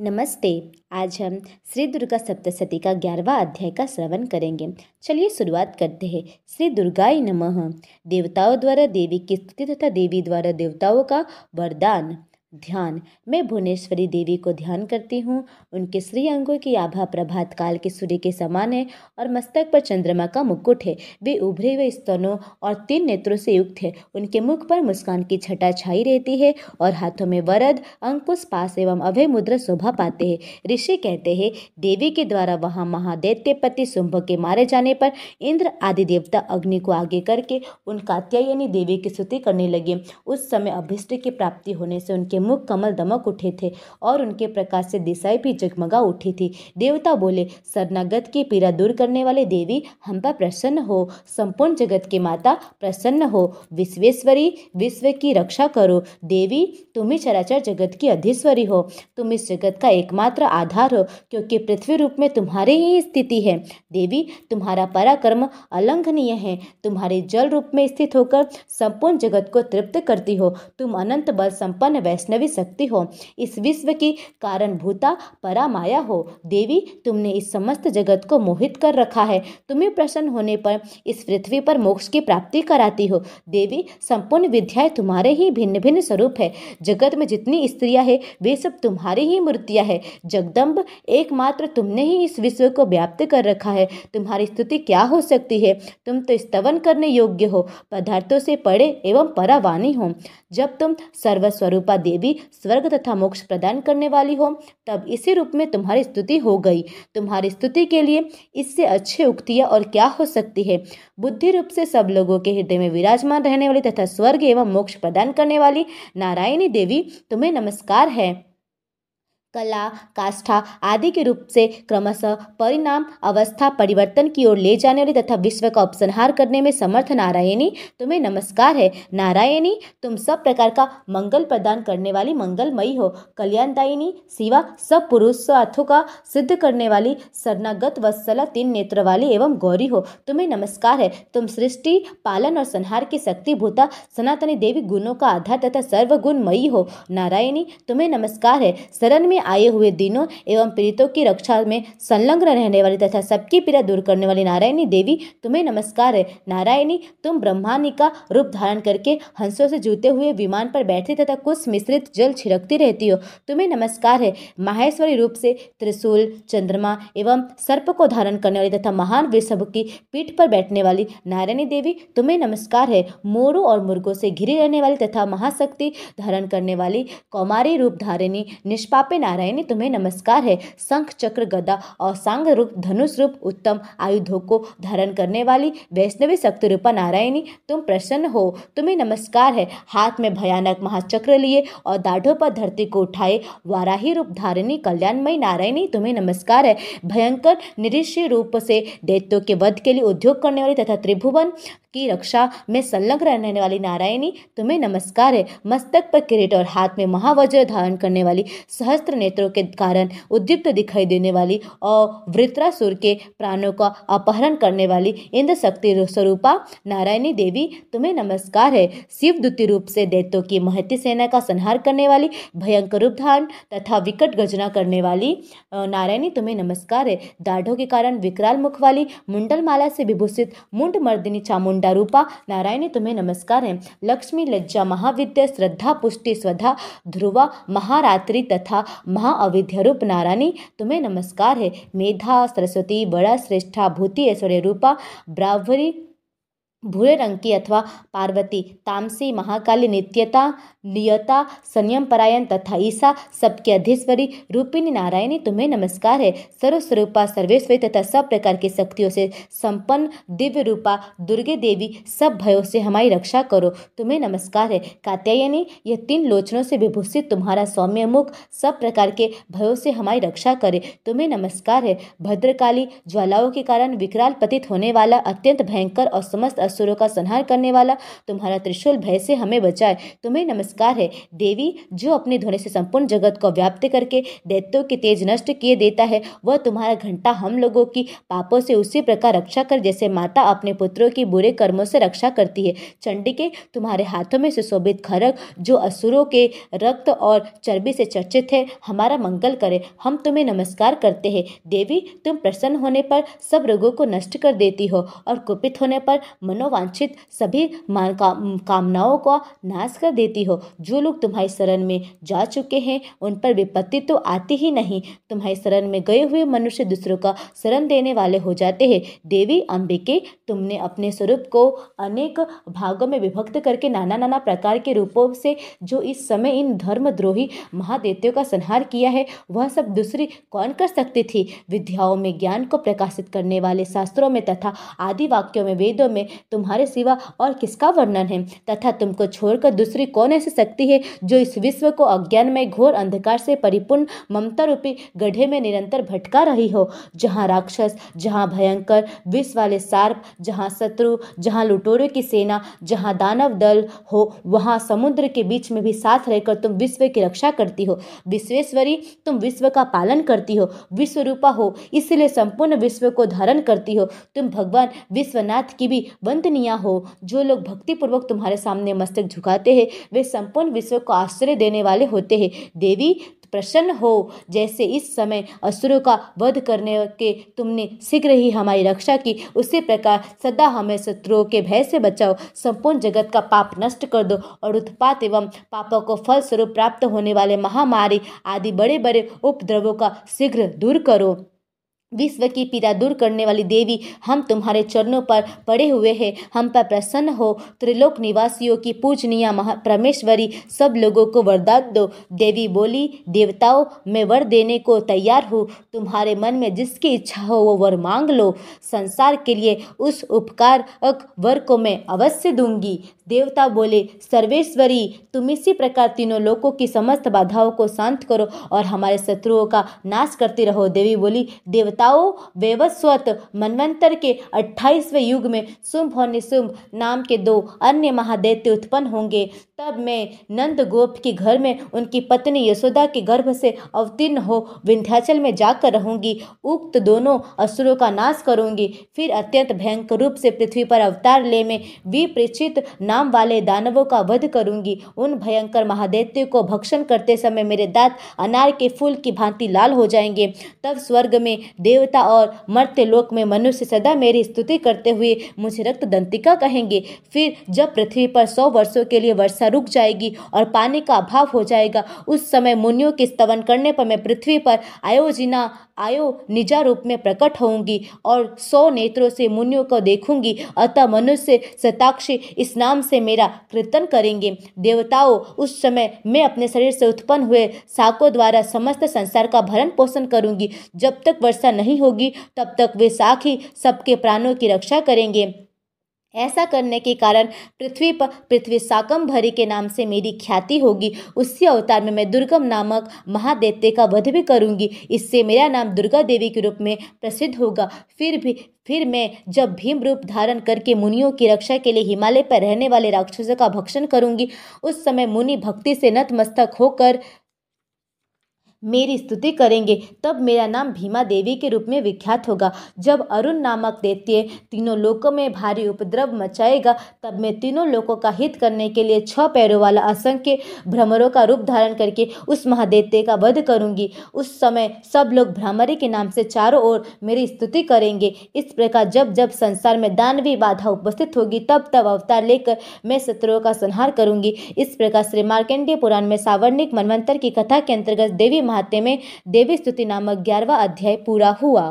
नमस्ते। आज हम श्री दुर्गा सप्तशती का ग्यारहवा अध्याय का श्रवण करेंगे। चलिए शुरुआत करते हैं। श्री दुर्गाई नमः। देवताओं द्वारा देवी की स्तुति तथा देवी द्वारा देवताओं का वरदान। ध्यान। मैं भुवनेश्वरी देवी को ध्यान करती हूँ। उनके श्री अंगों की आभा प्रभात काल के सूर्य के समान है और मस्तक पर चंद्रमा का मुकुट है। वे उभरे हुए स्तनों और तीन नेत्रों से युक्त है। उनके मुख पर मुस्कान की छटा छाई रहती है और हाथों में वरद, अंकुश, पास एवं अभय मुद्रा शोभा पाते हैं। ऋषि कहते हैं, देवी के द्वारा वहाँ महादैत्यपति शुंभ के मारे जाने पर इंद्र आदि देवता अग्नि को आगे करके उन कात्यायनी देवी की स्तुति करने लगे। उस समय अभिष्ट की प्राप्ति होने से उनके मुख कमल दमक उठे थे और उनके प्रकाश से दिशाएँ भी जगमगा उठी थी। देवता बोले, शरणागत की पीड़ा दूर करने वाले देवी, हम पर प्रसन्न हो। संपूर्ण जगत की माता, प्रसन्न हो। विश्वेश्वरी, विश्व की रक्षा करो। देवी, तुम ही चराचर जगत की अधीश्वरी हो। तुम इस जगत का एकमात्र आधार हो, क्योंकि पृथ्वी रूप में तुम्हारी ही स्थिति है। देवी, तुम्हारा पराक्रम अलंघनीय है। तुम्हारे जल रूप में स्थित होकर संपूर्ण जगत को तृप्त करती हो। तुम अनंत बल संपन्न वैष्णव वैष्णवी शक्ति हो, इस विश्व की कारण भूता परामाया हो। देवी, तुमने इस समस्त जगत को मोहित कर रखा है। तुम्हें प्रसन्न होने पर इस पृथ्वी पर मोक्ष की प्राप्ति कराती हो। देवी, संपूर्ण विद्याएँ तुम्हारे ही भिन्न भिन्न स्वरूप है। जगत में जितनी स्त्रियाँ है, वे सब तुम्हारी ही मूर्तियाँ है। जगदम्ब, एकमात्र तुमने ही इस विश्व को व्याप्त कर रखा है। तुम्हारी स्तुति क्या हो सकती है? तुम तो स्तवन करने योग्य हो, पदार्थों से पड़े एवं परावानी हो। जब तुम सर्वस्वरूपा देवी देवी स्वर्ग तथा मोक्ष प्रदान करने वाली हो, तब इसी रूप में तुम्हारी स्तुति हो गई। तुम्हारी स्तुति के लिए इससे अच्छे उक्तियाँ और क्या हो सकती है? बुद्धि रूप से सब लोगों के हृदय में विराजमान रहने वाली तथा स्वर्ग एवं मोक्ष प्रदान करने वाली नारायणी देवी तुम्हें नमस्कार है। कला, काष्ठा आदि के रूप से क्रमशः परिणाम, अवस्था, परिवर्तन की ओर ले जाने वाली तथा विश्व का उपसंहार करने में समर्थ नारायणी, तुम्हें नमस्कार है। नारायणी, तुम सब प्रकार का मंगल प्रदान करने वाली मंगलमयी हो। कल्याणदायिनी शिवा सब पुरुष अर्थों का सिद्ध करने वाली शरणागत वत्सला तीन नेत्र वाली एवं गौरी हो। तुम्हें नमस्कार है। तुम सृष्टि, पालन और संहार की शक्ति भूता सनातनी देवी गुणों का आधार तथा सर्वगुणमयी हो। नारायणी, तुम्हें नमस्कार है। शरण में आए हुए दिनों एवं पीड़ितों की रक्षा में संलग्न रहने वाली तथा सबकी पीड़ा दूर करने वाली नारायणी देवी तुम्हें नमस्कार है। नारायणी, तुम ब्रह्मानी का रूप धारण करके हंसों से जूते हुए विमान पर बैठती तथा कुछ मिश्रित जल छिड़कती रहती हो। तुम्हें नमस्कार है। माहेश्वरी रूप से त्रिशूल, चंद्रमा एवं सर्प को धारण करने वाली तथा महान वृषभ की पीठ पर बैठने वाली नारायणी देवी, तुम्हें नमस्कार है। मोरों और मुर्गों से घिरी रहने वाली तथा महाशक्ति धारण करने वाली कौमारी रूप धारिणी, निष्पापे नारायणी तुम्हें नमस्कार है। शंख, चक्र, गदा और सांग रूप, धनुष रूप, उत्तम आयुधों को धारण करने वाली वैष्णवी शक्ति रूपा नारायणी, तुम प्रसन्न हो, तुम्हें नमस्कार है। हाथ में भयानक महाचक्र लिए और दाढ़ों पर धरती को उठाए, वाराही रूप धारिणी, कल्याणमयी नारायणी, तुम्हें नमस्कार है। भयंकर निरीश्य रूप से दैत्यों के वध के लिए उद्योग करने वाली तथा त्रिभुवन की रक्षा में संलग्न रहने वाली नारायणी, तुम्हें नमस्कार है। मस्तक पर किरीट और हाथ में महावज्र धारण करने वाली सहस्त्र नेत्रों के कारण उद्दीप्त दिखाई देने वाली और वृत्रासुर के प्राणों का अपहरण करने वाली इंद्र शक्ति स्वरूपा नारायणी देवी तुम्हें नमस्कार है। शिव द्वितीय रूप से दैत्यों की महती सेना का संहार करने वाली, भयंकर रूप धारण तथा विकट गजना करने वाली नारायणी तुम्हें नमस्कार है। दाढ़ों के कारण विकराल मुख वाली मुंडल माला से विभूषित मुंड मर्दिनी चामुंडा रूपा नारायणी तुम्हें नमस्कार है। लक्ष्मी लज्जा महाविद्या श्रद्धा पुष्टि स्वधा ध्रुवा महारात्रि तथा महाअविध्य रूप नारायणी तुम्हें नमस्कार है। मेधा सरस्वती बड़ा श्रेष्ठा भूति ऐश्वर्य रूपा ब्राह्वरी भूरे रंग की अथवा पार्वती, तामसी, महाकाली, नित्यता नियता संयम परायण तथा ईसा, सबके अधीश्वरी, रूपिणी नारायणी, तुम्हें नमस्कार है। सर्व सर्वस्वरूपा, सर्वेश्वरी तथा सब प्रकार की शक्तियों से संपन्न दिव्य रूपा दुर्गे देवी, सब भयों से हमारी रक्षा करो। तुम्हें नमस्कार है। कात्यायनी, यह तीन लोचनों से विभूषित तुम्हारा सौम्य मुख, सब प्रकार के भयों से हमारी रक्षा करे। तुम्हें नमस्कार है। भद्रकाली, ज्वालाओं के कारण विकराल पतित होने वाला अत्यंत भयंकर और समस्त असुरों का संहार करने वाला। तुम्हारा त्रिशूल भय से हमें बचाए। तुम्हें नमस्कार है, देवी, जो अपने ध्वनि से संपूर्ण जगत को व्याप्त करके दैत्यों के तेज नष्ट किए देता है, वह तुम्हारा घंटा हम लोगों की पापों से उसी प्रकार रक्षा कर, जैसे माता अपने पुत्रों की बुरे कर्मों से रक्षा करती है। चंडिके, तुम्हारे हाथों में सुशोभित खरक जो असुरों के रक्त और चर्बी से चर्चित है, हमारा मंगल करे। हम तुम्हें नमस्कार करते हैं। देवी, तुम प्रसन्न होने पर सब रोगों को नष्ट कर देती हो और कुपित होने पर मनोवांछित सभी का, कामनाओं का नाश कर देती हो। जो लोग तुम्हारी शरण में जा चुके हैं उन पर विपत्ति तो आती ही नहीं। तुम्हारी शरण में गए हुए मनुष्य दूसरों का शरण देने वाले हो जाते हैं। देवी अंबिके तुमने अपने स्वरूप को अनेक भागों में विभक्त करके नाना नाना प्रकार के रूपों से जो इस समय इन धर्मद्रोही महादेत्यों का संहार किया है वह सब दूसरी कौन कर सकती थी? विद्याओं में ज्ञान को प्रकाशित करने वाले शास्त्रों में तथा आदि वाक्यों में वेदों में तुम्हारे सिवा और किसका वर्णन है? तथा तुमको छोड़कर दूसरी कौन ऐसी शक्ति है जो इस विश्व को अज्ञान में घोर अंधकार से परिपूर्ण ममता रूपी गढ़े में निरंतर भटका रही हो? जहाँ राक्षस, जहाँ भयंकर विष वाले सार्प, जहाँ शत्रु, जहाँ लुटोरे की सेना, जहाँ दानव दल हो, वहाँ समुद्र के बीच में भी साथ रहकर तुम विश्व की रक्षा करती हो। विश्वेश्वरी, तुम विश्व का पालन करती हो। विश्व रूपा हो, इसलिए संपूर्ण विश्व को धारण करती हो। तुम भगवान विश्वनाथ की भी वंदनिया हो। जो लोग भक्तिपूर्वक तुम्हारे सामने मस्तक झुकाते हैं, वे संपूर्ण विश्व को आश्रय देने वाले होते हैं। देवी, प्रसन्न हो। जैसे इस समय असुरों का वध करने के तुमने शीघ्र ही हमारी रक्षा की, उसी प्रकार सदा हमें शत्रुओं के भय से बचाओ। संपूर्ण जगत का पाप नष्ट कर दो और उत्पात एवं पापों को फल स्वरूप प्राप्त होने वाले महामारी आदि बड़े बड़े उपद्रवों का शीघ्र दूर करो। विश्व की पीड़ा दूर करने वाली देवी हम तुम्हारे चरणों पर पड़े हुए हैं। हम पर प्रसन्न हो। त्रिलोक निवासियों की पूजनीय परमेश्वरी, सब लोगों को वरदान दो। देवी बोली, देवताओं, मैं वर देने को तैयार हूँ। तुम्हारे मन में जिसकी इच्छा हो, वो वर मांग लो। संसार के लिए उस उपकार वर को मैं अवश्य दूँगी। देवता बोले, सर्वेश्वरी, तुम इसी प्रकार तीनों लोगों की समस्त बाधाओं को शांत करो और हमारे शत्रुओं का नाश करती रहो। देवी बोली, देवताओं, वेवस्वत, मनवंतर के अट्ठाईसवें युग में शुंभ और निशुंभ नाम के दो अन्य महादैत्य उत्पन्न होंगे। तब मैं नंद गोप के घर में उनकी पत्नी यशोदा के गर्भ से अवतीर्ण हो विंध्याचल में जाकर रहूँगी। उक्त दोनों असुरों का नाश करूँगी। फिर अत्यंत भयंकर रूप से पृथ्वी पर अवतार ले में नाम वाले दानवों का वध करूँगी। उन भयंकर महादैत्य को भक्षण करते समय मेरे दांत अनार के फूल की भांति लाल हो जाएँगे। तब स्वर्ग में देवता और मर्त्य लोक में मनुष्य सदा मेरी स्तुति करते हुए मुझे रक्त दंतिका कहेंगे। फिर जब पृथ्वी पर सौ वर्षों के लिए वर्षा रुक जाएगी और पानी का अभाव हो जाएगा, उस समय मुनियों के स्तवन करने पर मैं पृथ्वी पर आयोजिना, आयो निजा रूप में प्रकट होंगी और सौ नेत्रों से मुनियों को देखूँगी। अतः मनुष्य सताक्षी इस नाम से मेरा कीर्तन करेंगे। देवताओं, उस समय मैं अपने शरीर से उत्पन्न हुए साकों द्वारा समस्त संसार का भरण पोषण करूँगी। जब तक वर्षा नहीं होगी, तब तक वे साख ही सबके प्राणों की रक्षा करेंगे। ऐसा करने के कारण पृथ्वी पर पृथ्वी साकम भरी के नाम से मेरी ख्याति होगी। उसी अवतार में मैं दुर्गम नामक महादेवते का वध भी करूँगी। इससे मेरा नाम दुर्गा देवी के रूप में प्रसिद्ध होगा। फिर भी, फिर मैं जब भीम रूप धारण करके मुनियों की रक्षा के लिए हिमालय पर रहने वाले राक्षसों का भक्षण करूँगी, उस समय मुनि भक्ति से नतमस्तक होकर मेरी स्तुति करेंगे, तब मेरा नाम भीमा देवी के रूप में विख्यात होगा। जब अरुण नामक दैत्य तीनों लोकों में भारी उपद्रव मचाएगा, तब मैं तीनों लोकों का हित करने के लिए छह पैरों वाला असंख्य भ्रमरों का रूप धारण करके उस महादैत्य का वध करूँगी। उस समय सब लोग भ्रामरी के नाम से चारों ओर मेरी स्तुति करेंगे। इस प्रकार जब जब संसार में दानवी बाधा उपस्थित होगी, तब तब अवतार लेकर मैं शत्रुओं का संहार करूँगी। इस प्रकार श्री मार्केंडीय पुराण में सावर्णिक मनवंतर की कथा के अंतर्गत देवी महात्म्य में देवी स्तुति नामक ग्यारहवा अध्याय पूरा हुआ।